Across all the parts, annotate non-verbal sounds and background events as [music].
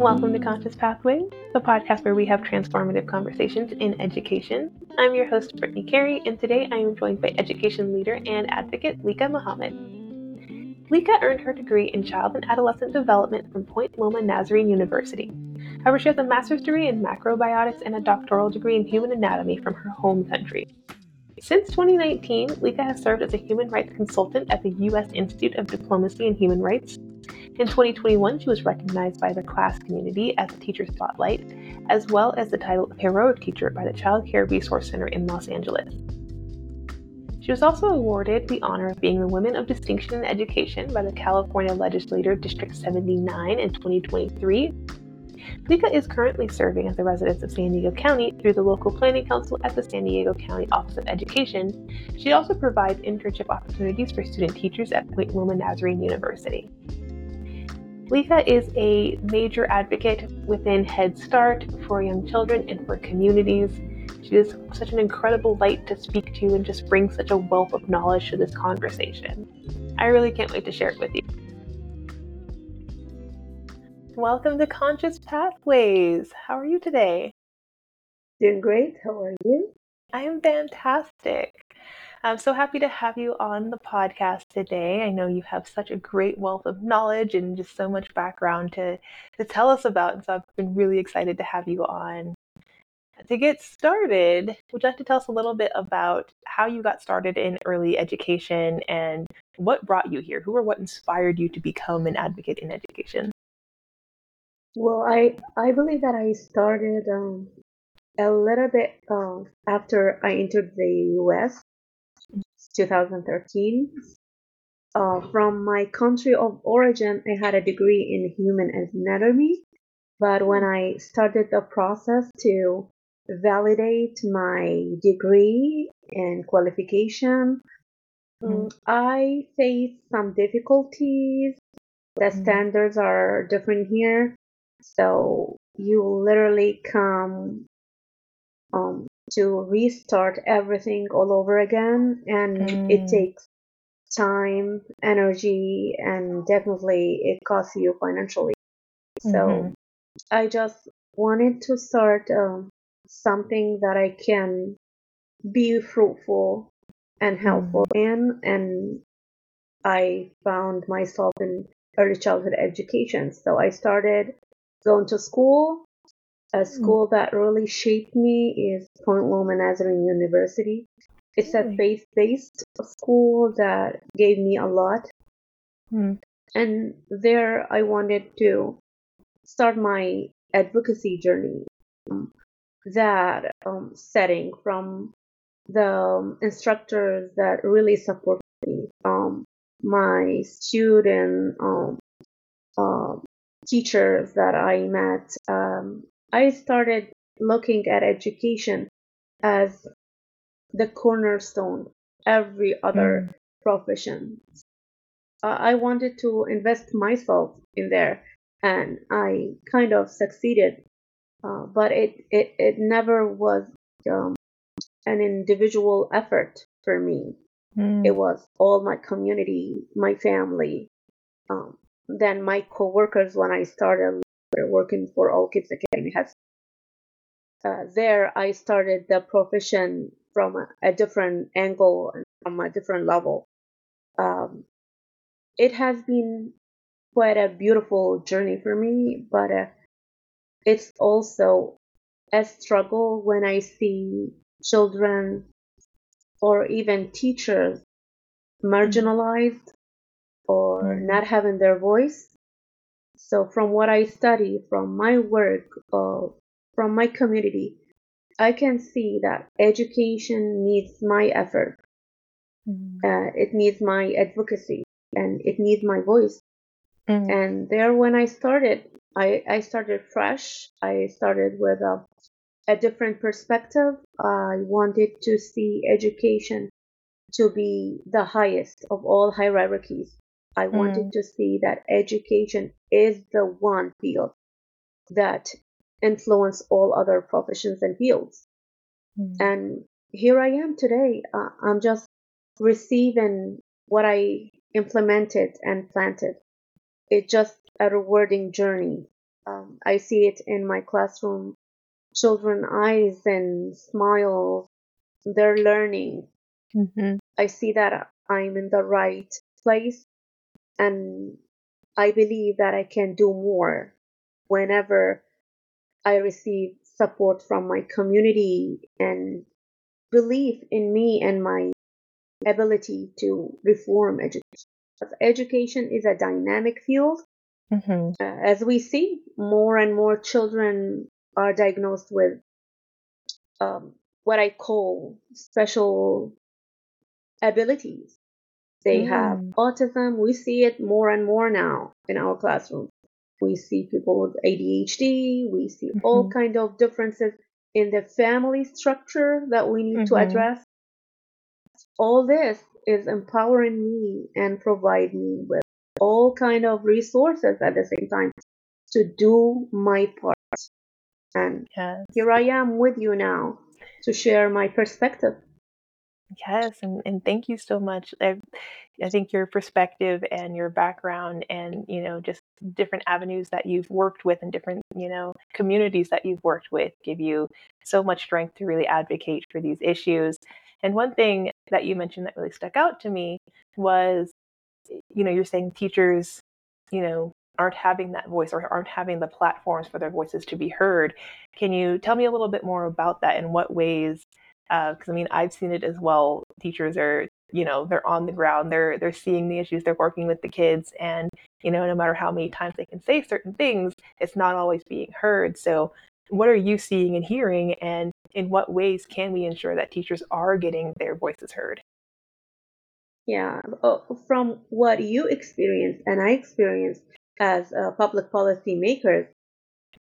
Welcome to Conscious Pathways, the podcast where we have transformative conversations in education. I'm your host, Brittney Carey, and today I am joined by education leader and advocate Likaa Mohamad. Likaa earned her degree in child and adolescent development from Point Loma Nazarene University. However, she has a master's degree in macrobiotics and a doctoral degree in human anatomy from her home country. Since 2019, Likaa has served as a human rights consultant at the U.S. Institute of Diplomacy and Human Rights in 2021, she was recognized by the class community as a Teacher Spotlight, as well as the title of Heroic Teacher by the Child Care Resource Center in Los Angeles. She was also awarded the honor of being the Women of Distinction in Education by the California Legislature District 79 in 2023. Likaa is currently serving as a resident of San Diego County through the local planning council at the San Diego County Office of Education. She also provides internship opportunities for student teachers at Point Loma Nazarene University. Likaa is a major advocate within Head Start for young children and for communities. She is such an incredible light to speak to and just brings such a wealth of knowledge to this conversation. I really can't wait to share it with you. Welcome to Conscious Pathways. How are you today? Doing great. How are you? I am fantastic. I'm so happy to have you on the podcast today. I know you have such a great wealth of knowledge and just so much background to, to tell us about. And so I've been really excited to have you on. To get started, would you like to tell us a little bit about how you got started in early education and what brought you here? Who or what inspired you to become an advocate in education? Well, I I believe that I started um, a little bit uh, after I entered the U.S. 2013. Uh, from my country of origin, I had a degree in human anatomy, but when I started the process to validate my degree and qualification, mm. I faced some difficulties. The mm. standards are different here, so you literally come um, to restart everything all over again and mm. it takes time energy and definitely it costs you financially mm-hmm. so i just wanted to start um, something that i can be fruitful and helpful mm. in and i found myself in early childhood education so i started going to school a hmm. school that really shaped me is Point Loma Nazarene University. It's a faith based school that gave me a lot. Mm. And there I wanted to start my advocacy journey. Um, that um, setting from the um, instructors that really support me, um, my student um, uh, teachers that I met, um, I started looking at education as the cornerstone every other mm. profession. Uh, I wanted to invest myself in there, and I kind of succeeded. Uh, but it, it it never was um, an individual effort for me. Mm. It was all my community, my family, um, then my coworkers when I started working for All Kids Academy. Has uh, there I started the profession from a, a, different angle and from a different level. Um, it has been quite a beautiful journey for me, but uh, it's also a struggle when I see children or even teachers marginalized or not having their voice so from what I study, from my work, uh, from my community, I can see that education needs my effort. Mm. Uh, it needs my advocacy and it needs my voice. Mm. And there, when I started, I, I started fresh. I started with a, a different perspective. I wanted to see education to be the highest of all hierarchies. I wanted mm. to see that education is the one field that influence all other professions and fields. Mm. And here I am today. Uh, I'm just receiving what I implemented and planted. It's just a rewarding journey. Um, I see it in my classroom. Children eyes and smiles. They're learning. Mm-hmm. I see that I'm in the right place and I believe that I can do more whenever I receive support from my community and belief in me and my ability to reform education. Education is a dynamic field. Mm-hmm. Uh, as we see, more and more children are diagnosed with um, what I call special abilities. They have Mm. autism. We see it more and more now in our classrooms. We see people with ADHD. We see all Mhm. kind of differences in the family structure that we need to Mhm. address. All this is empowering me and provide me with all kind of resources at the same time to do my part. And Yes. here I am with you now to share my perspective. Yes, and, and thank you so much. I, I think your perspective and your background and, you know, just different avenues that you've worked with and different, you know, communities that you've worked with give you so much strength to really advocate for these issues. And one thing that you mentioned that really stuck out to me was, you know, you're saying teachers, you know, aren't having that voice or aren't having the platforms for their voices to be heard. Can you tell me a little bit more about that? In what ways? Because I mean, I've seen it as well. Teachers are, you know, they're on the ground. They're they're seeing the issues. They're working with the kids, and you know, no matter how many times they can say certain things, it's not always being heard. So, what are you seeing and hearing, and in what ways can we ensure that teachers are getting their voices heard? Yeah, uh, from what you experienced and I experienced as uh, public policy makers,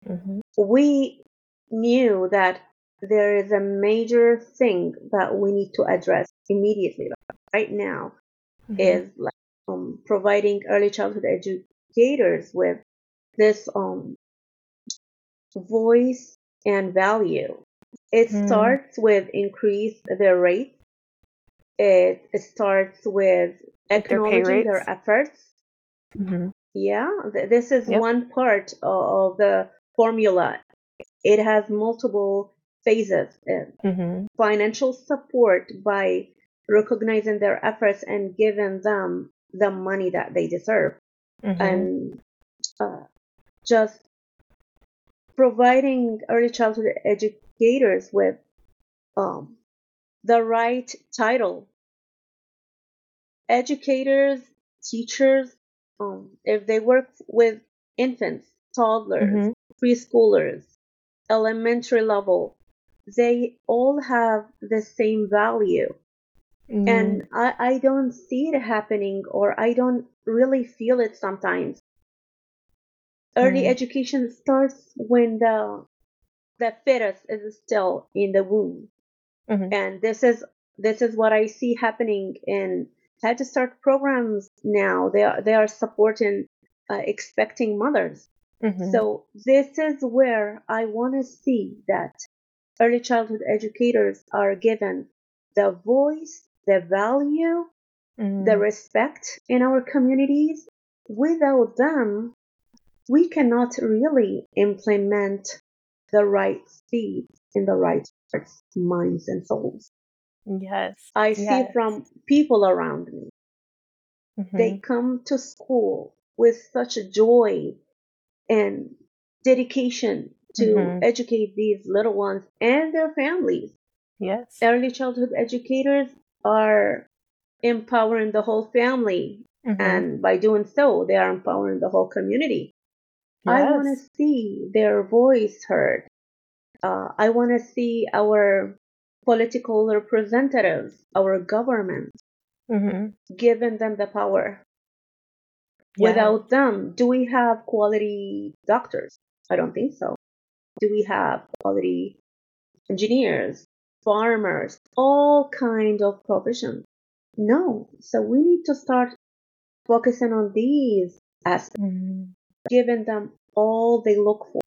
Mm-hmm. we knew that there is a major thing that we need to address immediately right now Mm-hmm. is like um, providing early childhood educators with this um, voice and value. It Mm. starts with increase their rate. It, it starts with Like their acknowledging their efforts. Mm-hmm. Yeah, th- this is Yep. one part of the formula. It has multiple phases. Uh, Mm-hmm. financial support by recognizing their efforts and giving them the money that they deserve Mm-hmm. and uh, just providing early childhood educators with um, the right title educators teachers um, if they work with infants toddlers Mm-hmm. preschoolers elementary level they all have the same value Mm-hmm. and I, I don't see it happening or I don't really feel it sometimes. Early Mm. education starts when the the fetus is still in the womb. Mhm. And this is this is what I see happening in Head Start programs now. They are they are supporting uh, expecting mothers. Mm-hmm. So this is where I want to see that early childhood educators are given the voice, the value, Mm-hmm. the respect in our communities. Without them, we cannot really implement the right seeds in the right hearts, minds, and souls. yes. I see from people around me, Mhm. they come to school with such a joy and dedication to Mhm. educate these little ones and their families. yes. Early childhood educators are empowering the whole family Mhm. and by doing so they are empowering the whole community i want to see their voice heard uh, i want to see our political representatives our government Mhm. giving them the power Yes. without them do we have quality doctors i don't think so do we have quality engineers farmers all kind of professions no so we need to start focusing on these aspects Mhm. giving them all they look for,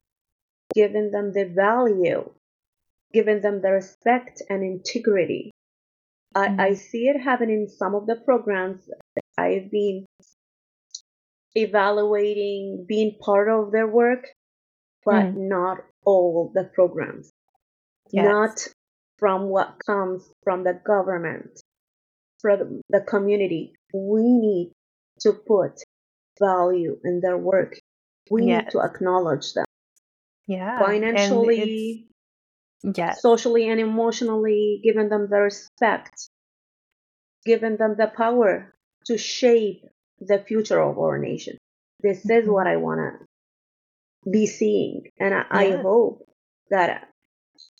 giving them the value, giving them the respect and integrity. I, I Mhm. see it happening in some of the programs I've been evaluating, being part of their work. But Mm. not all the programs. Yes. Not from what comes from the government, from the community. We need to put value in their work. We need to acknowledge them Yeah. Financially, yes. socially, and emotionally, giving them the respect, giving them the power to shape the future of our nation. This is Mhm. what I want to be seeing, and I, I hope that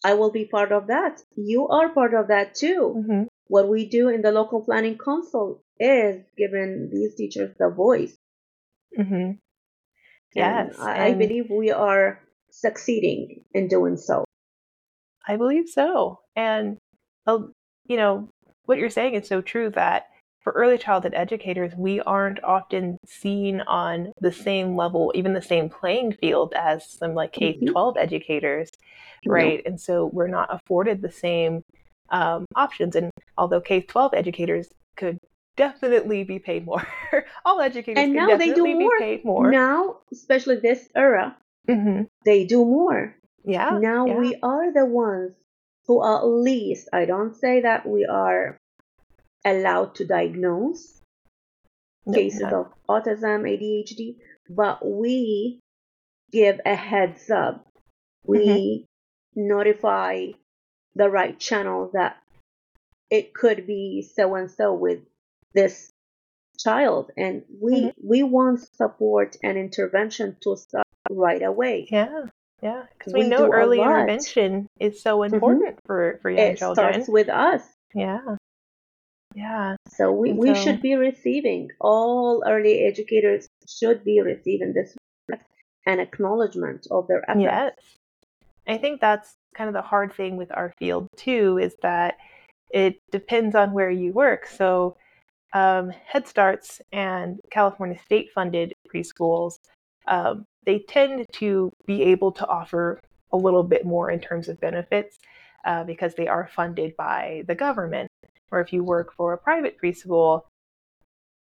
I will be part of that. You are part of that too. Mhm. What we do in the local planning council is giving these teachers the voice. Mhm. Yes. I, I And believe we are succeeding in doing so. I believe so. And uh, you know, what you're saying is so true that for early childhood educators, we aren't often seen on the same level, even the same playing field as some like K Mhm. 12 educators, No. right? And so we're not afforded the same um, options. And although K 12 educators could definitely be paid more, [laughs] all educators And can now they do definitely be more. paid more. Now, especially this era, hmm they do more. Yeah. Now yeah. we are the ones who at least, I don't say that we are allowed to diagnose No, cases no. of autism, ADHD, but we give a heads up. We notify the right channel that it could be so and so with this child and we Mhm. we want support and intervention to start right away Yeah, yeah, because we we know early intervention is so hmm important for for young it children. starts with us Yeah, yeah, so we, and we should be receiving all early educators should be receiving this and acknowledgement of their efforts yes, I think that's kind of the hard thing with our field too is that it depends on where you work. So um, Head Starts and California state funded preschools, um, they tend to be able to offer a little bit more in terms of benefits uh, because they are funded by the government. Or if you work for a private preschool,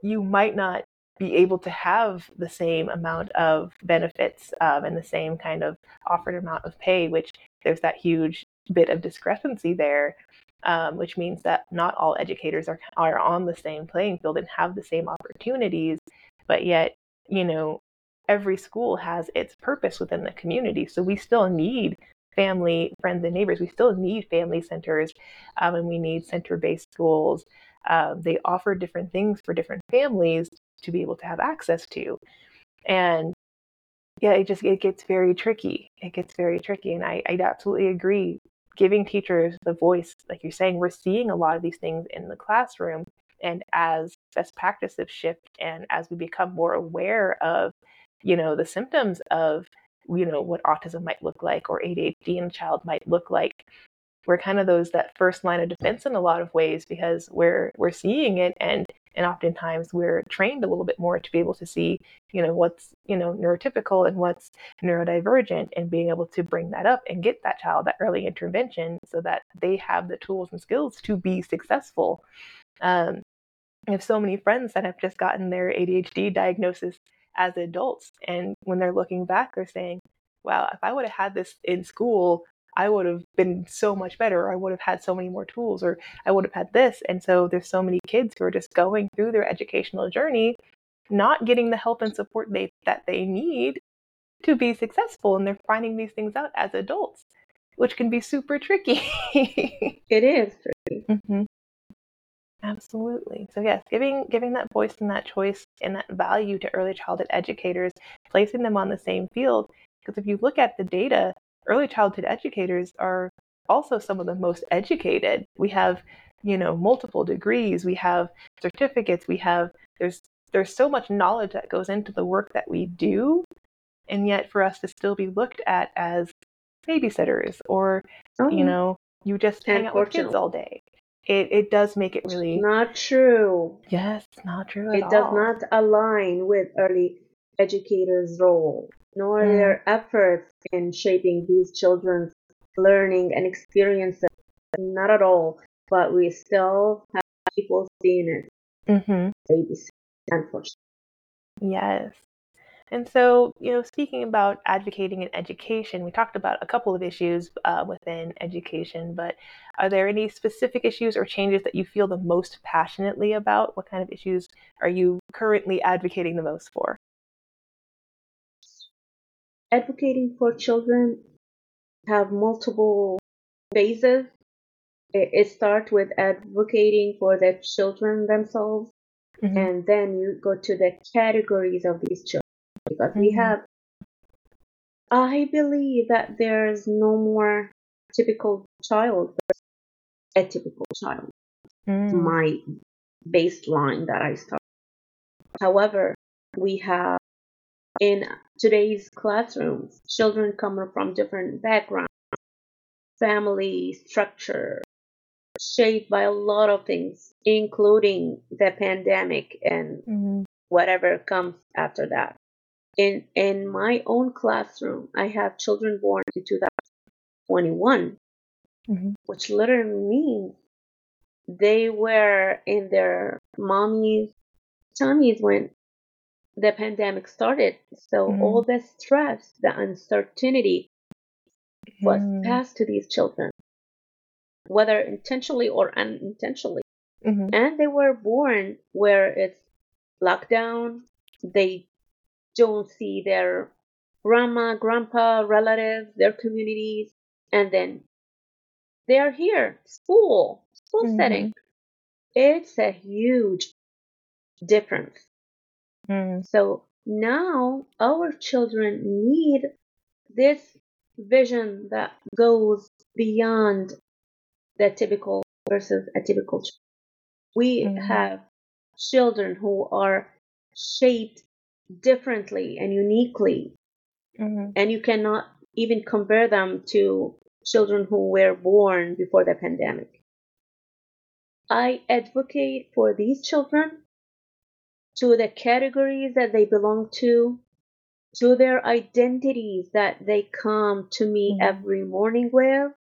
you might not be able to have the same amount of benefits um, and the same kind of offered amount of pay, which there's that huge bit of discrepancy there, um, which means that not all educators are, are on the same playing field and have the same opportunities, but yet, you know, every school has its purpose within the community. So we still need family, friends, and neighbors. We still need family centers um, and we need center based schools. Um, they offer different things for different families to be able to have access to. And yeah, it just it gets very tricky. It gets very tricky. And I, I absolutely agree. Giving teachers the voice, like you're saying, we're seeing a lot of these things in the classroom. And as best practices shift and as we become more aware of, you know, the symptoms of, you know, what autism might look like or ADHD in a child might look like, we're kind of those that first line of defense in a lot of ways because we're we're seeing it and and oftentimes we're trained a little bit more to be able to see you know what's you know neurotypical and what's neurodivergent and being able to bring that up and get that child that early intervention so that they have the tools and skills to be successful. Um, I have so many friends that have just gotten their ADHD diagnosis as adults and when they're looking back they're saying wow if I would have had this in school I would have been so much better, or I would have had so many more tools, or I would have had this. And so there's so many kids who are just going through their educational journey, not getting the help and support they that they need to be successful, and they're finding these things out as adults, which can be super tricky. [laughs] it is tricky. hmm Absolutely. So yes, giving giving that voice and that choice and that value to early childhood educators, placing them on the same field. Because if you look at the data, early childhood educators are also some of the most educated. We have, you know, multiple degrees, we have certificates, we have there's there's so much knowledge that goes into the work that we do, and yet for us to still be looked at as babysitters or oh, you mm-hmm. know, you just hang out with kids all day. It it does make it really not true yes, not true at it does not align with early educators role nor Mm. their efforts in shaping these children's learning and experiences not at all but we still have people seeing it Mm-hmm. unfortunately Yes. And so, you know, speaking about advocating in education, we talked about a couple of issues uh, within education, but are there any specific issues or changes that you feel the most passionately about? What kind of issues are you currently advocating the most for? Advocating for children have multiple phases. It, it starts with advocating for the children themselves, mm-hmm. and then you go to the categories of these children because mm-hmm. we have. I believe that there's no more typical child a typical child. Mm. My baseline that I start. However, we have in today's classrooms, children come from different backgrounds, family structure, shaped by a lot of things, including the pandemic and mm-hmm. whatever comes after that. In in my own classroom, I have children born in 2021, mm-hmm. which literally means they were in their mommy's tummies when the pandemic started. So mm. all the stress, the uncertainty was mm. passed to these children, whether intentionally or unintentionally. Mm-hmm. And they were born where it's lockdown. They don't see their grandma, grandpa, relatives, their communities, and then they are here, school, school mm-hmm. setting. It's a huge difference Mm. So now our children need this vision that goes beyond the typical versus atypical. We mm-hmm. have children who are shaped differently and uniquely, mm-hmm. and you cannot even compare them to children who were born before the pandemic. I advocate for these children to the categories that they belong to, to their identities that they come to me mm-hmm. every morning with,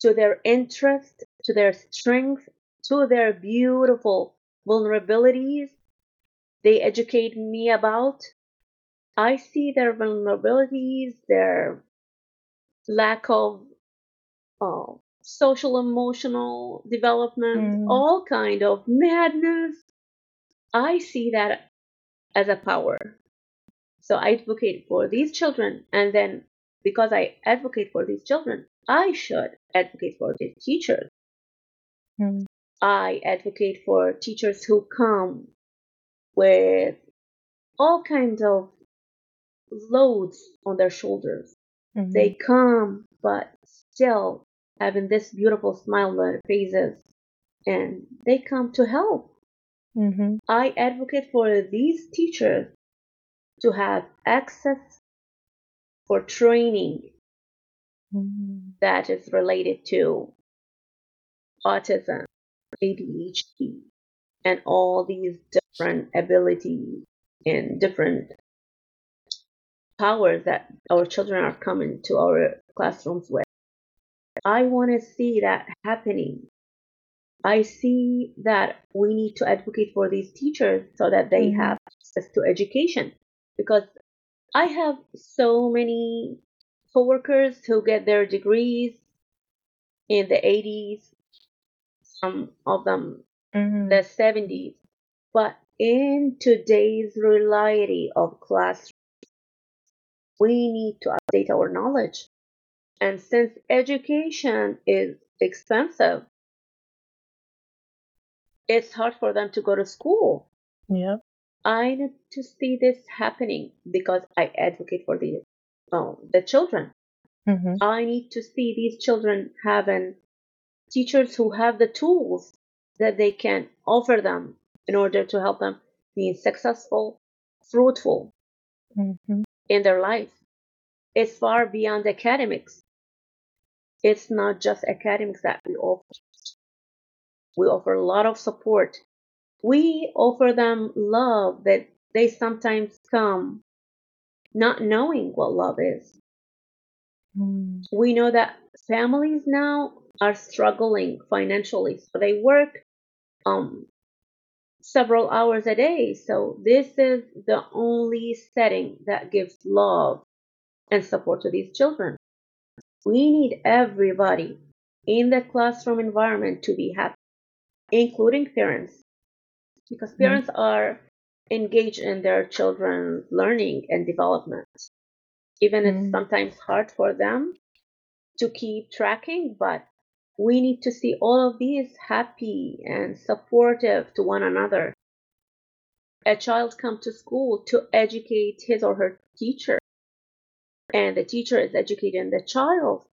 to their interest, to their strength, to their beautiful vulnerabilities they educate me about. I see their vulnerabilities, their lack of uh, social emotional development, mm. all kind of madness I see that as a power. So I advocate for these children, and then because I advocate for these children, I should advocate for the teachers. Mm. I advocate for teachers who come with all kinds of loads on their shoulders. Mm-hmm. They come, but still having this beautiful smile on their faces, and they come to help. Mm-hmm. I advocate for these teachers to have access for training mm-hmm. that is related to autism, ADHD, and all these different abilities and different powers that our children are coming to our classrooms with. I want to see that happening I see that we need to advocate for these teachers so that they mm-hmm. have access to education because I have so many coworkers who get their degrees in the 80s, some of them mm-hmm. the 70s, but in today's reality of classrooms, we need to update our knowledge. And since education is expensive, it's hard for them to go to school. Yeah. I need to see this happening because I advocate for the um, the children. Mm-hmm. I need to see these children having teachers who have the tools that they can offer them in order to help them be successful, fruitful mm-hmm. in their life. It's far beyond academics. It's not just academics that we offer. We offer a lot of support. We offer them love that they sometimes come not knowing what love is. Mm. We know that families now are struggling financially, so they work um, several hours a day. So this is the only setting that gives love and support to these children. We need everybody in the classroom environment to be happy, including parents, because mm-hmm. parents mm-hmm. are engaged in their children's learning and development. Even mm-hmm. it's sometimes hard for them to keep tracking, but we need to see all of these happy and supportive to one another. A child comes to school to educate his or her teacher, and the teacher is educating the child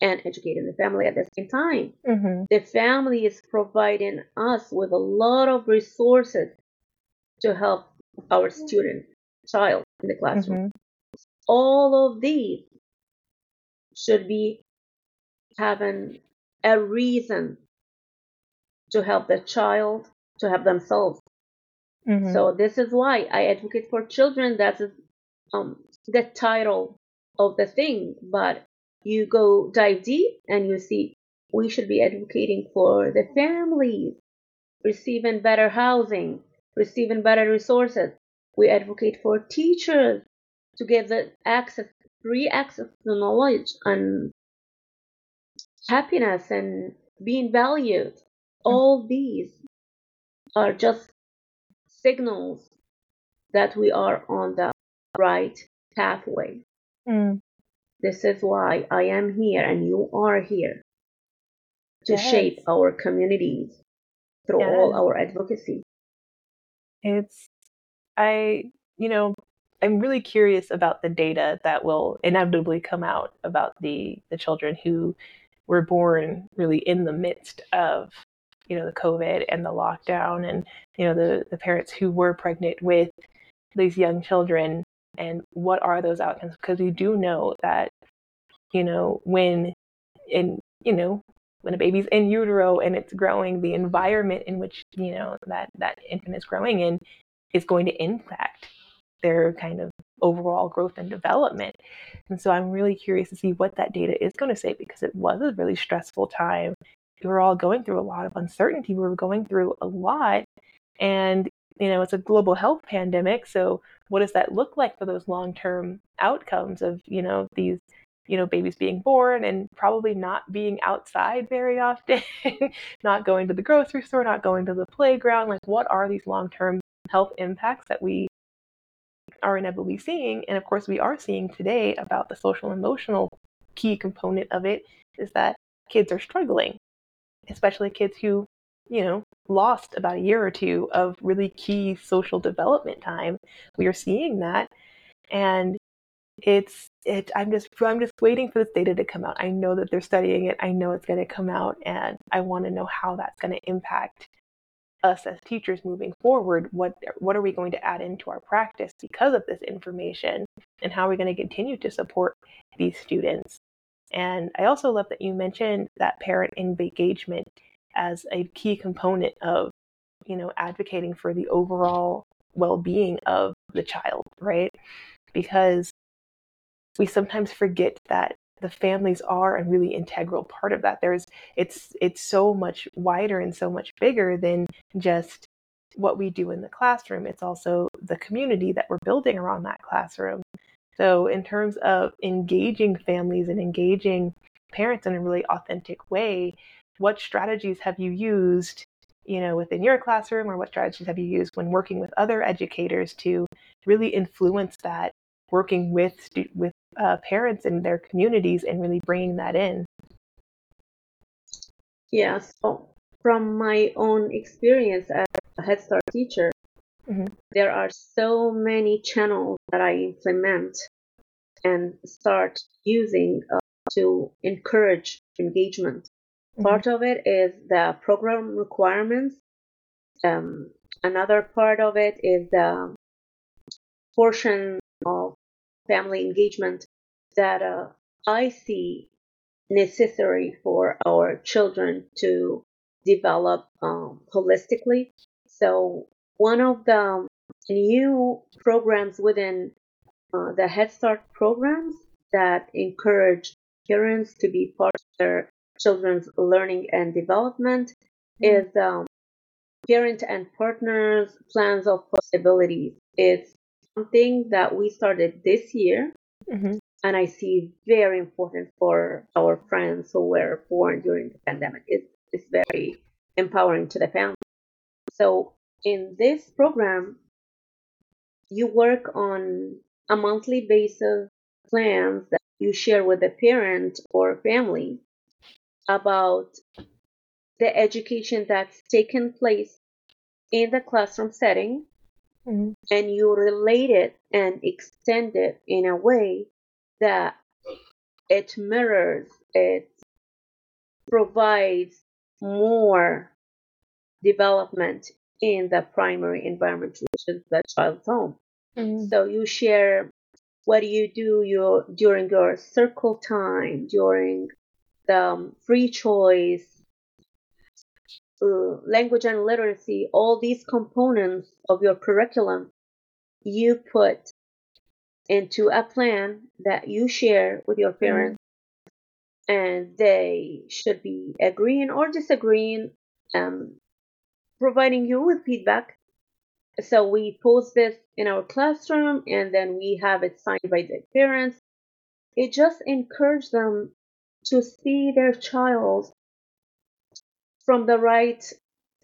and educating the family at the same time. Mm-hmm. The family is providing us with a lot of resources to help our student child in the classroom. Mm-hmm. All of these should be having a reason to help the child to help themselves. Mm-hmm. So this is why I advocate for children. That's um, the title of the thing, but you go dive deep and you see we should be advocating for the families receiving better housing, receiving better resources. We advocate for teachers to get the access, free access to knowledge and happiness and being valued. All these are just signals that we are on the right pathway. Mm. This is why I am here and you are here to yes. shape our communities through yes. all our advocacy. It's, I, you know, I'm really curious about the data that will inevitably come out about the the children who were born really in the midst of you know the covid and the lockdown and you know the the parents who were pregnant with these young children. And what are those outcomes? Because we do know that you know when in you know when a baby's in utero and it's growing the environment in which you know that that infant is growing in is going to impact their kind of overall growth and development. And so I'm really curious to see what that data is going to say because it was a really stressful time. We were all going through a lot of uncertainty. We were going through a lot. And, you know, it's a global health pandemic. So what does that look like for those long term outcomes of, you know, these you know babies being born and probably not being outside very often [laughs] not going to the grocery store not going to the playground like what are these long-term health impacts that we are inevitably seeing, and of course we are seeing today about the social emotional key component of it, is that kids are struggling, especially kids who, you know, lost about a year or two of really key social development time. We are seeing that. And it's it i'm just i'm just waiting for this data to come out i know that they're studying it i know it's going to come out and i want to know how that's going to impact us as teachers moving forward what what are we going to add into our practice because of this information? And how are we going to continue to support these students? And i also love that you mentioned that parent engagement as a key component of you know advocating for the overall well-being of the child right? Because we sometimes forget that the families are a really integral part of that. There's it's it's so much wider and so much bigger than just what we do in the classroom. It's also the community that we're building around that classroom. So in terms of engaging families and engaging parents in a really authentic way what strategies have you used you know within your classroom or what strategies have you used when working with other educators to really influence that working with with uh, parents in their communities and really bringing that in. Yeah, so from my own experience as a Head Start teacher, mm-hmm. there are so many channels that I implement and start using uh, to encourage engagement. Mm-hmm. Part of it is the program requirements. Um, another part of it is the portion family engagement that uh, I see necessary for our children to develop um, holistically. So, one of the new programs within uh, the Head Start programs that encourage parents to be part of their children's learning and development mm-hmm. is um, parent and partners plans of possibilities. It's something that we started this year, Mhm. and I see very important for our friends who were born during the pandemic. It's, it's very empowering to the family. So in this program, you work on a monthly basis plans that you share with the parent or family about the education that's taken place in the classroom setting Mhm. and you relate it and extend it in a way that it mirrors, it provides more development in the primary environment, which is the child's home. Mhm. So you share what do you do your during your circle time, during the um, free choice, uh, language and literacy, all these components of your curriculum, you put into a plan that you share with your parents, and they should be agreeing or disagreeing, um, providing you with feedback. So we post this in our classroom, and then we have it signed by the parents. It just encourages them to see their child from the right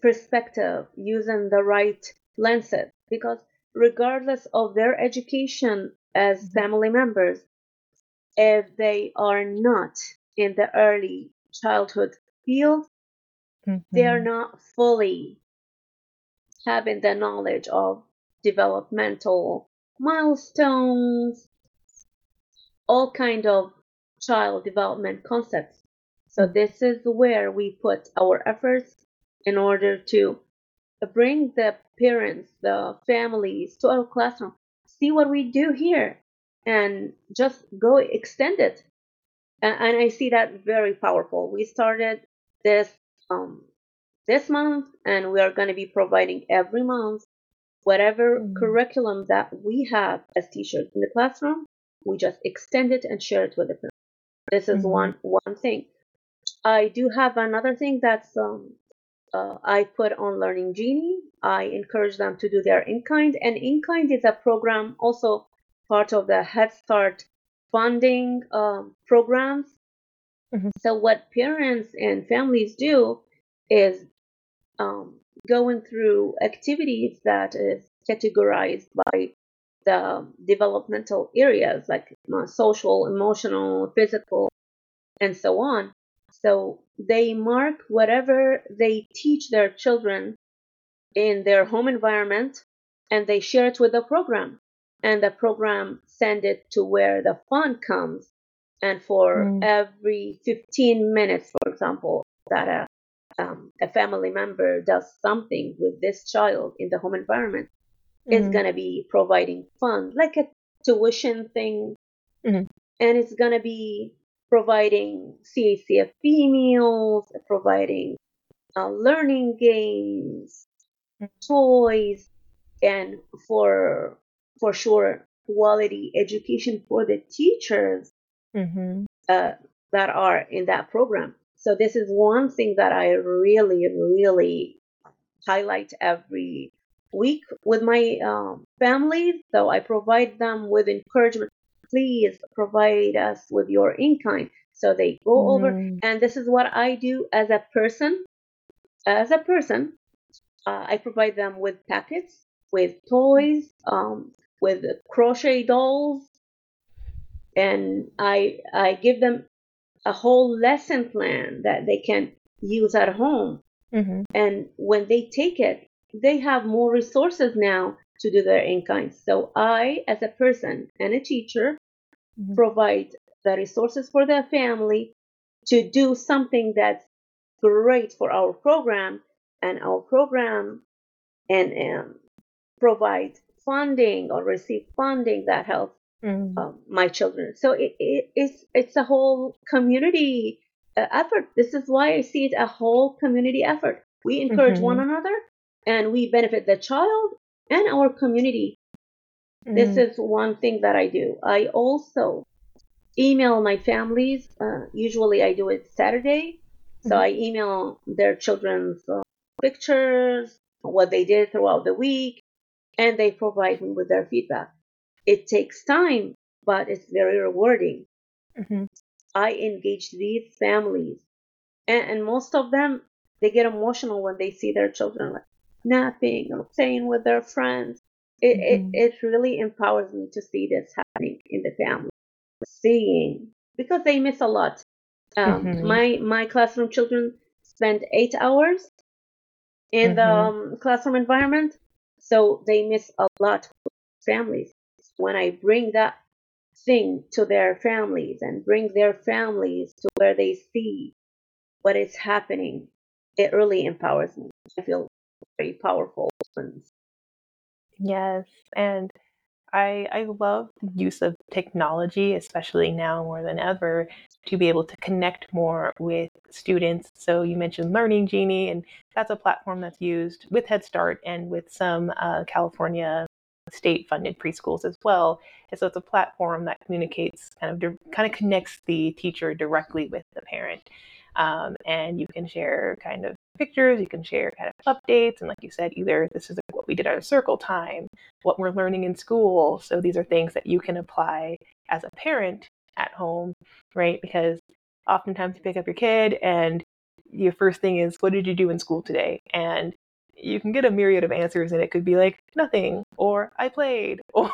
perspective, using the right lenses. Because regardless of their education as family members, if they are not in the early childhood field, they are Mhm. not fully having the knowledge of developmental milestones, all kind of child development concepts. So this is where we put our efforts in order to bring the parents, the families to our classroom, see what we do here, and just go extend it. And, I see that very powerful. We started this um, this month, and we are going to be providing every month whatever Mhm. curriculum that we have as teachers in the classroom. We just extend it and share it with the parents. This is Mhm. one one thing. I do have another thing that's um, uh, I put on Learning Genie. I encourage them to do their in kind, and in kind is a program also part of the Head Start funding um, programs. Mhm. So what parents and families do is um, going through activities that is categorized by the developmental areas like uh, social, emotional, physical, and so on. So they mark whatever they teach their children in their home environment and they share it with the program. And the program send it to where the fund comes. And for Mm. every 15 minutes, for example, that a, um, a family member does something with this child in the home environment, it's Mhm. going to be providing fund, like a tuition thing. Mhm. And it's going to be providing CACFP meals, providing uh, learning games, toys, and for for sure quality education for the teachers Mhm. uh, that are in that program. So this is one thing that I really, really highlight every week with my um, families. So I provide them with encouragement. Please provide us with your in kind. So they go over, Mhm. and this is what I do as a person. As a person, uh, I provide them with packets, with toys, um, with crochet dolls, and I I give them a whole lesson plan that they can use at home. Mhm. And when they take it, they have more resources now to do their in kind. So I, as a person and a teacher. Provide the resources for the family to do something that's great for our program and our program and um, provide funding or receive funding that helps Mhm. um, my children. So it, it, it's it's a whole community uh, effort. This is why I see it a whole community effort. We encourage one Mhm. another, and we benefit the child and our community. This Mhm. is one thing that I do. I also email my families. Uh, usually, I do it Saturday, so Mhm. I email their children's uh, pictures, what they did throughout the week, and they provide me with their feedback. It takes time, but it's very rewarding. Mm-hmm. I engage these families, and, and most of them they get emotional when they see their children like napping or playing with their friends. It, mm-hmm. it, it really empowers me to see this happening in the family, seeing because they miss a lot. Um, mm-hmm. My my classroom children spend eight hours in mm-hmm. the um, classroom environment, so they miss a lot families. When I bring that thing to their families and bring their families to where they see what is happening, it really empowers me. I feel very powerful. Yes, and I I love the use of technology, especially now more than ever, to be able to connect more with students. So you mentioned Learning Genie, and that's a platform that's used with Head Start and with some uh, California state-funded preschools as well. And so it's a platform that communicates kind of kind of connects the teacher directly with the parent. Um, and you can share kind of pictures, you can share kind of updates, and like you said, either this is what we did at a circle time, what we're learning in school. So these are things that you can apply as a parent at home, right? Because oftentimes you pick up your kid and your first thing is, What did you do in school today? And you can get a myriad of answers and it could be like nothing or i played [laughs] or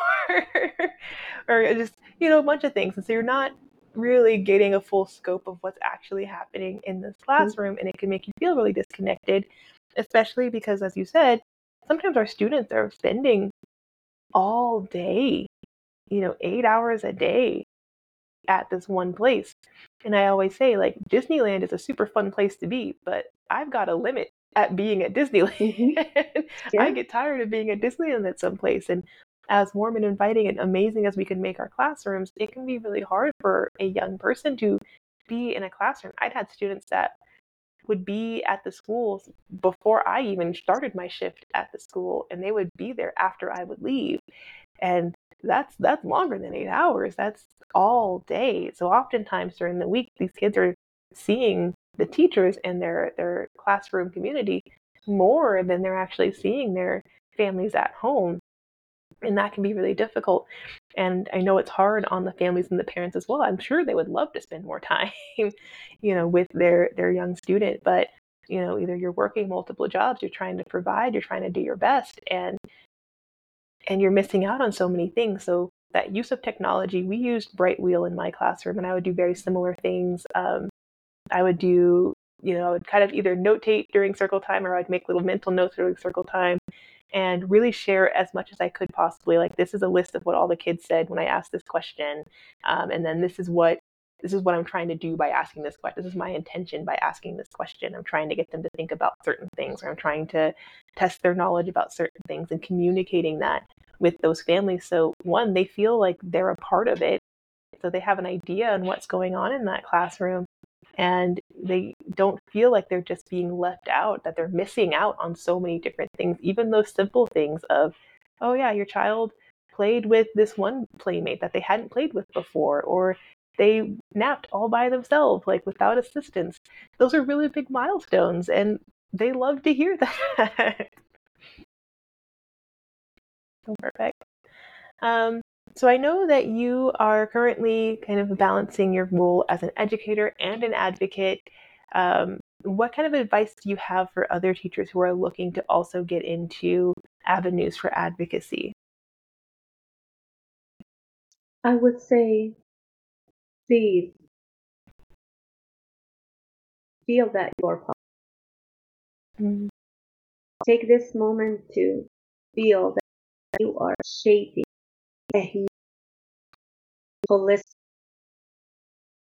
or just you know a bunch of things and so you're not really getting a full scope of what's actually happening in this mm-hmm. classroom and it can make you feel really disconnected especially because as you said sometimes our students are spending all day you know 8 hours a day at this one place and i always say like disneyland is a super fun place to be but i've got a limit at being at disneyland [laughs] mm-hmm. yeah. i get tired of being at disneyland at some place and as warm and inviting and amazing as we can make our classrooms, it can be really hard for a young person to be in a classroom. I'd had students that would be at the schools before I even started my shift at the school, and they would be there after I would leave. And that's that's longer than eight hours. That's all day. So oftentimes during the week, these kids are seeing the teachers and their their classroom community more than they're actually seeing their families at home and that can be really difficult. And i know it's hard on the families and the parents as well. I'm sure they would love to spend more [laughs] time you know with their their young student but you know either you're working multiple jobs you're trying to provide you're trying to do your best and and you're missing out on so many things. So that use of technology we used Brightwheel in my classroom and i would do very similar things. Um, i would do you know i would kind of either notate during circle time or i'd make little mental notes during circle time and really share as much as I could possibly. Like this is a list of what all the kids said when I asked this question, um, and then this is what this is what I'm trying to do by asking this question. This is my intention by asking this question. I'm trying to get them to think about certain things, or I'm trying to test their knowledge about certain things and communicating that with those families. So one, they feel like they're a part of it. So they have an idea on what's going on in that classroom and they don't feel like they're just being left out, that they're missing out on so many different things, even those simple things of, oh, yeah, your child played with this one playmate that they hadn't played with before, or they napped all by themselves, like without assistance. Those are really big milestones, and they love to hear [laughs] that. Perfect. Um, so I know that you are currently kind of balancing your role as an educator and an advocate. Um, what kind of advice do you have for other teachers who are looking to also get into avenues for advocacy? I would say, please feel that you are powerful. Mm-hmm. Take this moment to feel that you are shaping holistic.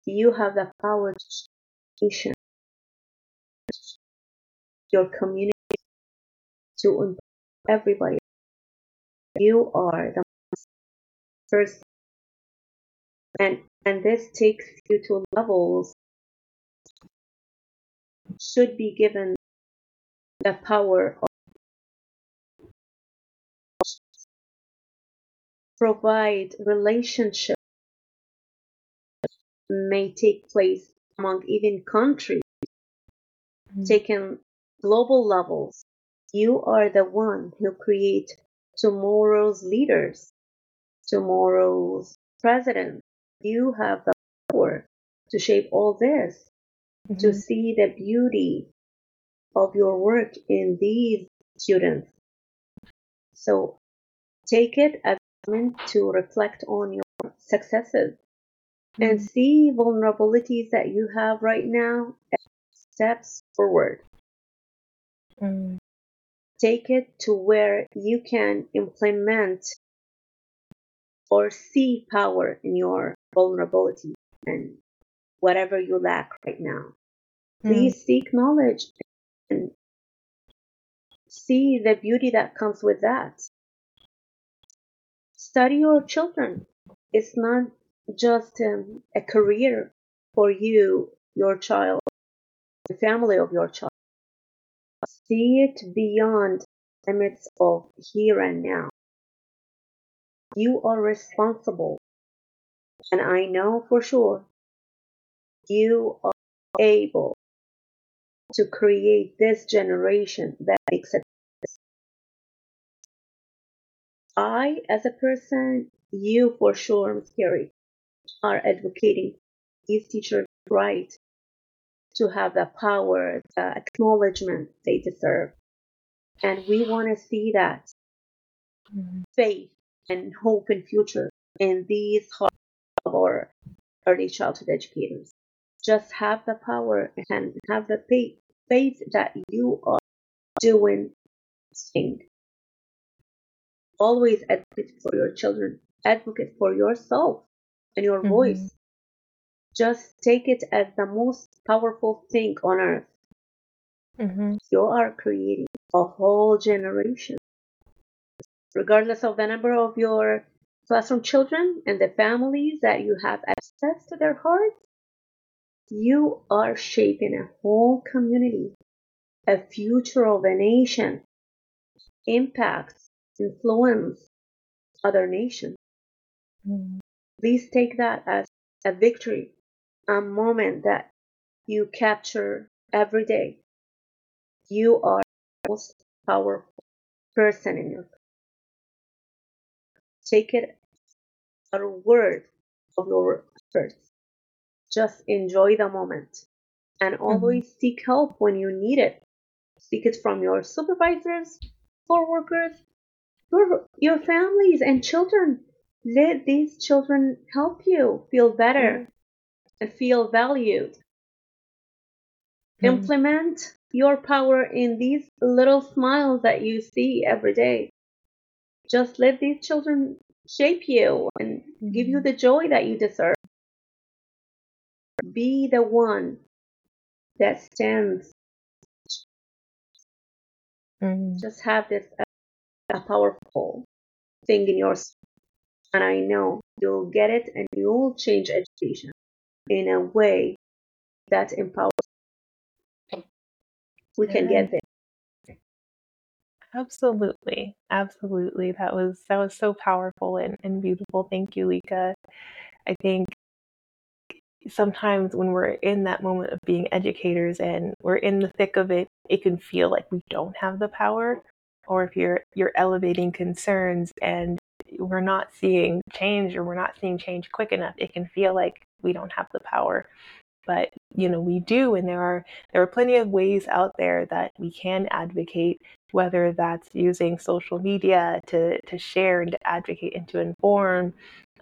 You have the power to change your community to empower everybody. You are the first, and and this takes you to levels should be given the power of provide relationship may take place among even countries, mm-hmm. taken global levels. You are the one who create tomorrow's leaders, tomorrow's president. You have the power to shape all this, mm-hmm. to see the beauty of your work in these students. So take it as to reflect on your successes mm-hmm. and see vulnerabilities that you have right now steps forward. Mm. Take it to where you can implement or see power in your vulnerability and whatever you lack right now. Mm. Please seek knowledge and see the beauty that comes with that. Study your children. It's not just um, a career for you, your child, the family of your child. See it beyond limits of here and now. You are responsible, and I know for sure you are able to create this generation that makes it. I, as a person, you for sure, Ms. Carey, are advocating these teachers' right to have the power, the acknowledgement they deserve. And we want to see that mm-hmm. faith and hope and future in these hearts of our early childhood educators. Just have the power and have the faith, faith that you are doing thing. Always advocate for your children, advocate for yourself and your mm-hmm. voice. Just take it as the most powerful thing on earth. Mm-hmm. You are creating a whole generation. Regardless of the number of your classroom children and the families that you have access to their hearts, you are shaping a whole community, a future of a nation, impacts, influence other nations. Mm. Please take that as a victory a moment that you capture every day. You are the most powerful person in your life. Take it as a word of your efforts. Just enjoy the moment and mm-hmm. always mm-hmm. seek help when you need it. Seek it from your supervisors, co-workers, your, your families and children. Let these children help you feel better. Mm-hmm and feel valued. Mm. Implement your power in these little smiles that you see every day. Just let these children shape you and mm. give you hmm. the joy that you deserve. Be the one that stands. Mm. Just have this a, powerful thing in your and I know you'll get it and you'll change education in a way that empowers we can get there. Absolutely. Absolutely. That was that was so powerful and, and beautiful. Thank you Likaa. I think sometimes when we're in that moment of being educators and we're in the thick of it it can feel like we don't have the power or if you're you're elevating concerns and we're not seeing change or we're not seeing change quick enough it can feel like we don't have the power. But you know we do and there are there are plenty of ways out there that we can advocate whether that's using social media to to share and to advocate and to inform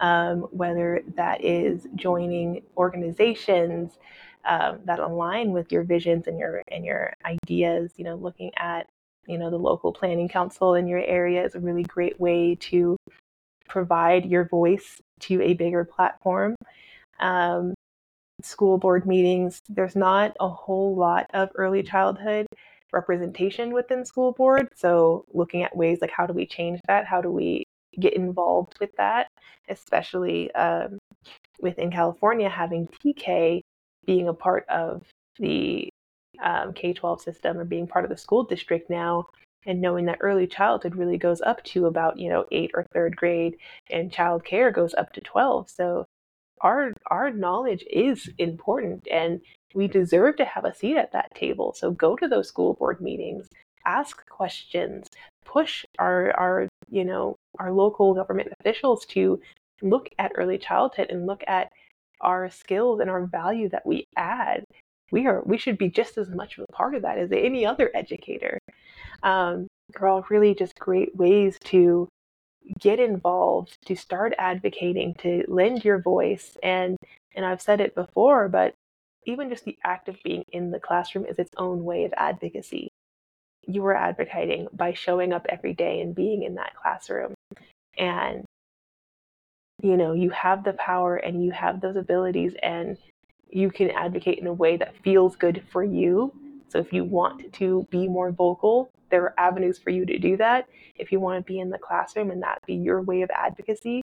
um, whether that is joining organizations um, that align with your visions and your and your ideas you know looking at you know the local planning council in your area is a really great way to provide your voice to a bigger platform um, school board meetings, there's not a whole lot of early childhood representation within school board. So, looking at ways like how do we change that? How do we get involved with that? Especially um, within California, having TK being a part of the um, K 12 system or being part of the school district now. And knowing that early childhood really goes up to about, you know, eight or third grade, and child care goes up to 12. So our our knowledge is important and we deserve to have a seat at that table so go to those school board meetings ask questions, push our, our, you know, our local government officials to look at early childhood and look at our skills and our value that we add. We are we should be just as much of a part of that as any other educator. Um, they're all really just great ways to get involved, to start advocating, to lend your voice. And and I've said it before, but even just the act of being in the classroom is its own way of advocacy. You are advocating by showing up every day and being in that classroom. And you know, you have the power and you have those abilities and you can advocate in a way that feels good for you. So if you want to be more vocal, there are avenues for you to do that. If you want to be in the classroom and that be your way of advocacy,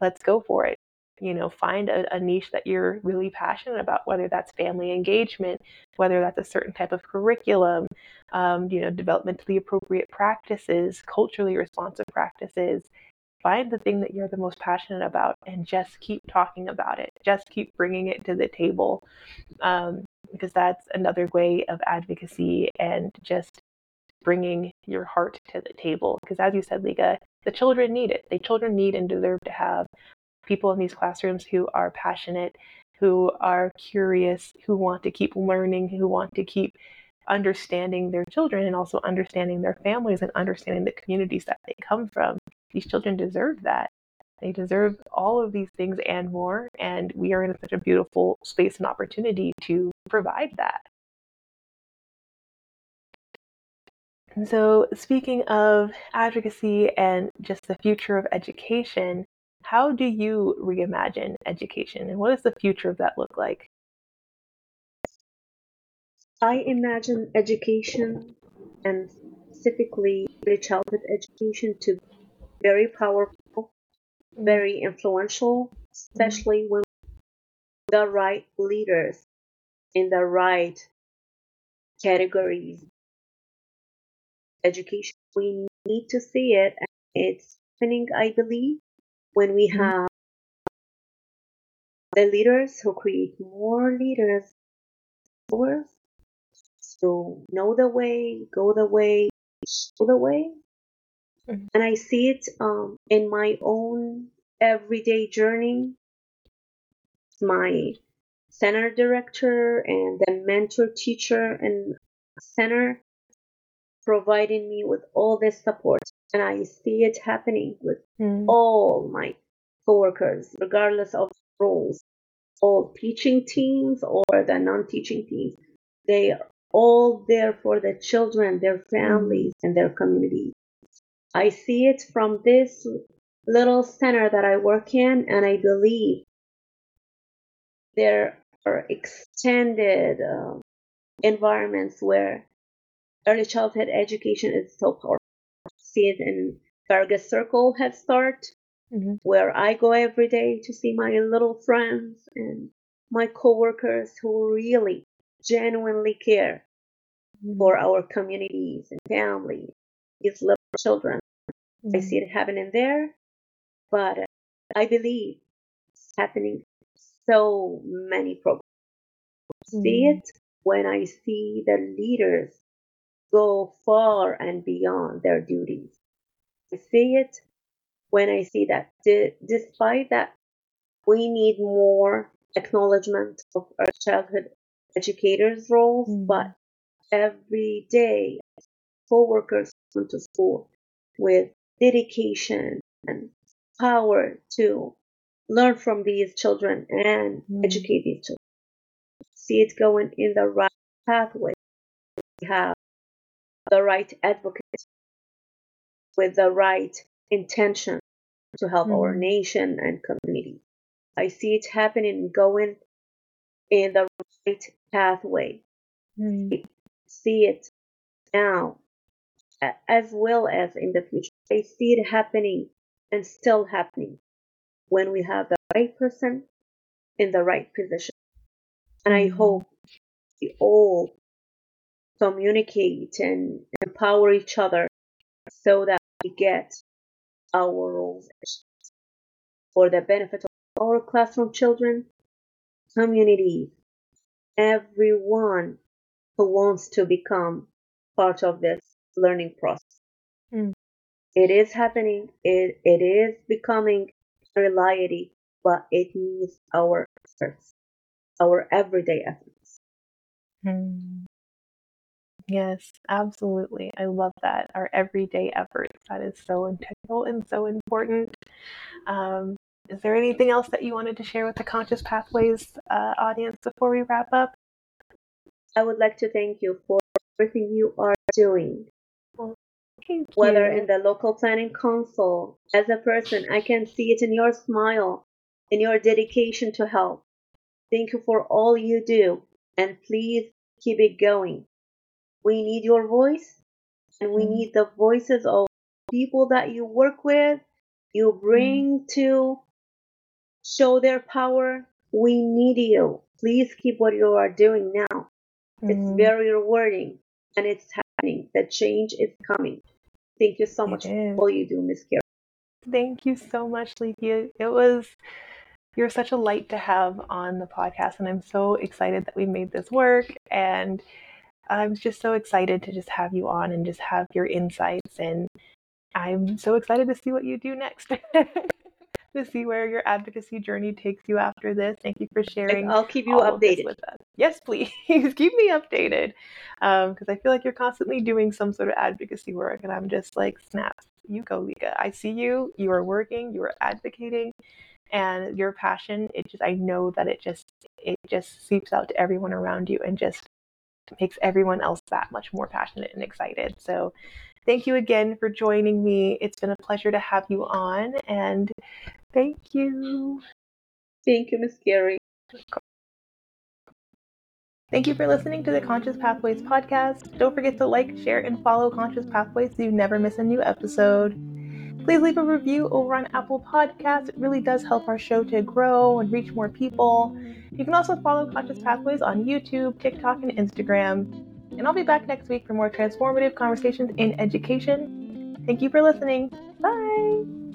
let's go for it. You know, find a, a, niche that you're really passionate about, whether that's family engagement, whether that's a certain type of curriculum, um, you know, developmentally appropriate practices, culturally responsive practices. Find the thing that you're the most passionate about and just keep talking about it. Just keep bringing it to the table um, because that's another way of advocacy and just bringing your heart to the table. Because as you said, Likaa, the children need it. The children need and deserve to have people in these classrooms who are passionate, who are curious, who want to keep learning, who want to keep understanding their children and also understanding their families and understanding the communities that they come from. These children deserve that. They deserve all of these things and more. And we are in such a beautiful space and opportunity to provide that. And so, speaking of advocacy and just the future of education, how do you reimagine education and what does the future of that look like? I imagine education and specifically early childhood education to very powerful, very influential, especially when the right leaders in the right categories education. We need to see it. And it's happening, I believe, when we mm-hmm. have the leaders who create more leaders so know the way, go the way, show the way. Mm-hmm. And I see it um, in my own everyday journey. My center director and the mentor teacher and center providing me with all this support. And I see it happening with mm. all my coworkers, regardless of roles, all teaching teams or the non teaching teams. They are all there for the children, their families, and their communities. I see it from this little center that I work in, and I believe there are extended uh, environments where early childhood education is so powerful. I See it in Farragut Circle Head Start, mm-hmm. where I go every day to see my little friends and my coworkers who really genuinely care mm-hmm. for our communities and families, these little children. Mm-hmm. I see it happening there, but I believe it's happening so many programs. See mm-hmm. it when I see the leaders go far and beyond their duties. I see it when I see that d- despite that we need more acknowledgement of our childhood educators' roles, mm. but every day co-workers come to school with dedication and power to learn from these children and mm. educate these children. See it going in the right pathway. We have the right advocate with the right intention to help mm-hmm. our nation and community. I see it happening going in the right pathway. Mm-hmm. See it now as well as in the future. I see it happening and still happening when we have the right person in the right position. And I mm-hmm. hope we all communicate and empower each other so that we get our roles for the benefit of our classroom children, community, everyone who wants to become part of this learning process. It is happening. It it is becoming a reality, but it needs our efforts, our everyday efforts. Mm. Yes, absolutely. I love that. Our everyday efforts. That is so integral and so important. Um, is there anything else that you wanted to share with the Conscious Pathways uh, audience before we wrap up? I would like to thank you for everything you are doing. Thank Whether you. in the local planning council, as a person, I can see it in your smile, in your dedication to help. Thank you for all you do, and please keep it going. We need your voice, and we Mm. need the voices of people that you work with, you bring to show their power. We need you. Please keep what you are doing now. It's Mm, very rewarding, and it's happening. The change is coming. Thank you so much for all you do, Miss Kira. Thank you so much, Likaa. It was you're such a light to have on the podcast, and I'm so excited that we made this work. And I'm just so excited to just have you on and just have your insights. And I'm so excited to see what you do next. [laughs] to see where your advocacy journey takes you after this. Thank you for sharing I'll keep you all of this updated. with us. Yes, please [laughs] keep me updated um, because I feel like you're constantly doing some sort of advocacy work, and I'm just like, snaps, you go, Likaa. I see you. You are working. You are advocating, and your passion. It just, I know that it just, it just seeps out to everyone around you, and just makes everyone else that much more passionate and excited. So. Thank you again for joining me. It's been a pleasure to have you on, and thank you. Thank you, Miss Carey. Thank you for listening to the Conscious Pathways podcast. Don't forget to like, share, and follow Conscious Pathways so you never miss a new episode. Please leave a review over on Apple Podcasts. It really does help our show to grow and reach more people. You can also follow Conscious Pathways on YouTube, TikTok, and Instagram. And I'll be back next week for more transformative conversations in education. Thank you for listening. Bye.